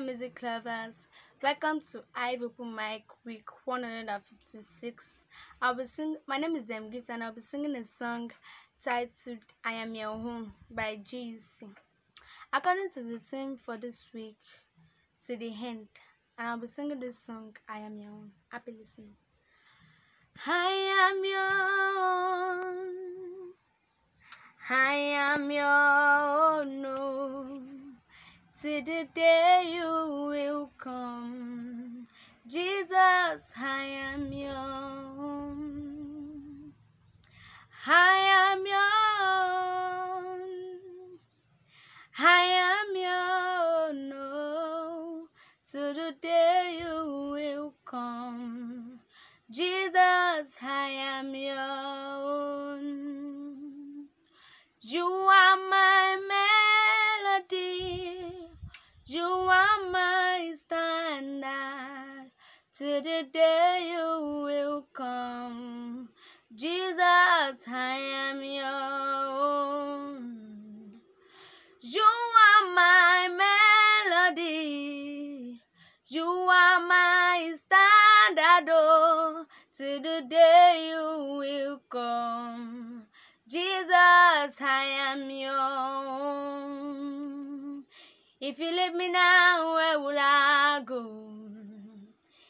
music lovers. Welcome to Hive Open Mic Week 156. I'll be sing. My name is Dem Gift, and I'll be singing a song titled "I Am Your Own" by GUC. According to the theme for this week, to the end, and I'll be singing this song "I Am Your Own." Happy listening. I am your own. I am your. Till the day you will come, Jesus, I am your. I am your. I am own. No. Till the day you will come, Jesus, I am your To the day you will come, Jesus, I am your own. You are my melody. You are my standard. Oh, to the day you will come, Jesus, I am your own. If you leave me now, where will I go?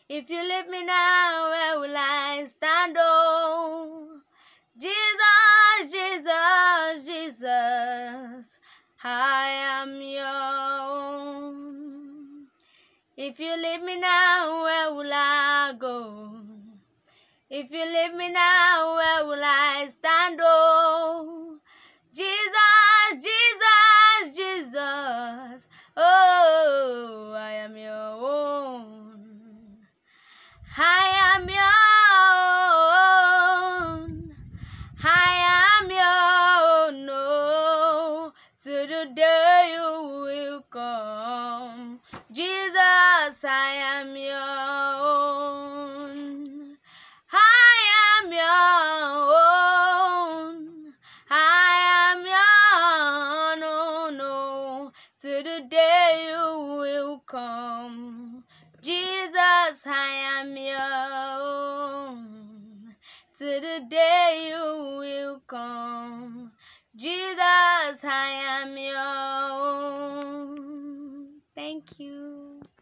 If you leave me now, where will I stand? Oh, Jesus, Jesus, Jesus, I am your own. If you leave me now, where will I go? If you leave me now, where will I stand? Oh, Jesus, Jesus, Jesus. Oh, I am your I am your own. I am your own. I am your own. No, no, to the day you will come. Jesus, I am your own. To the day you will come. Jesus, I am your own. Thank you.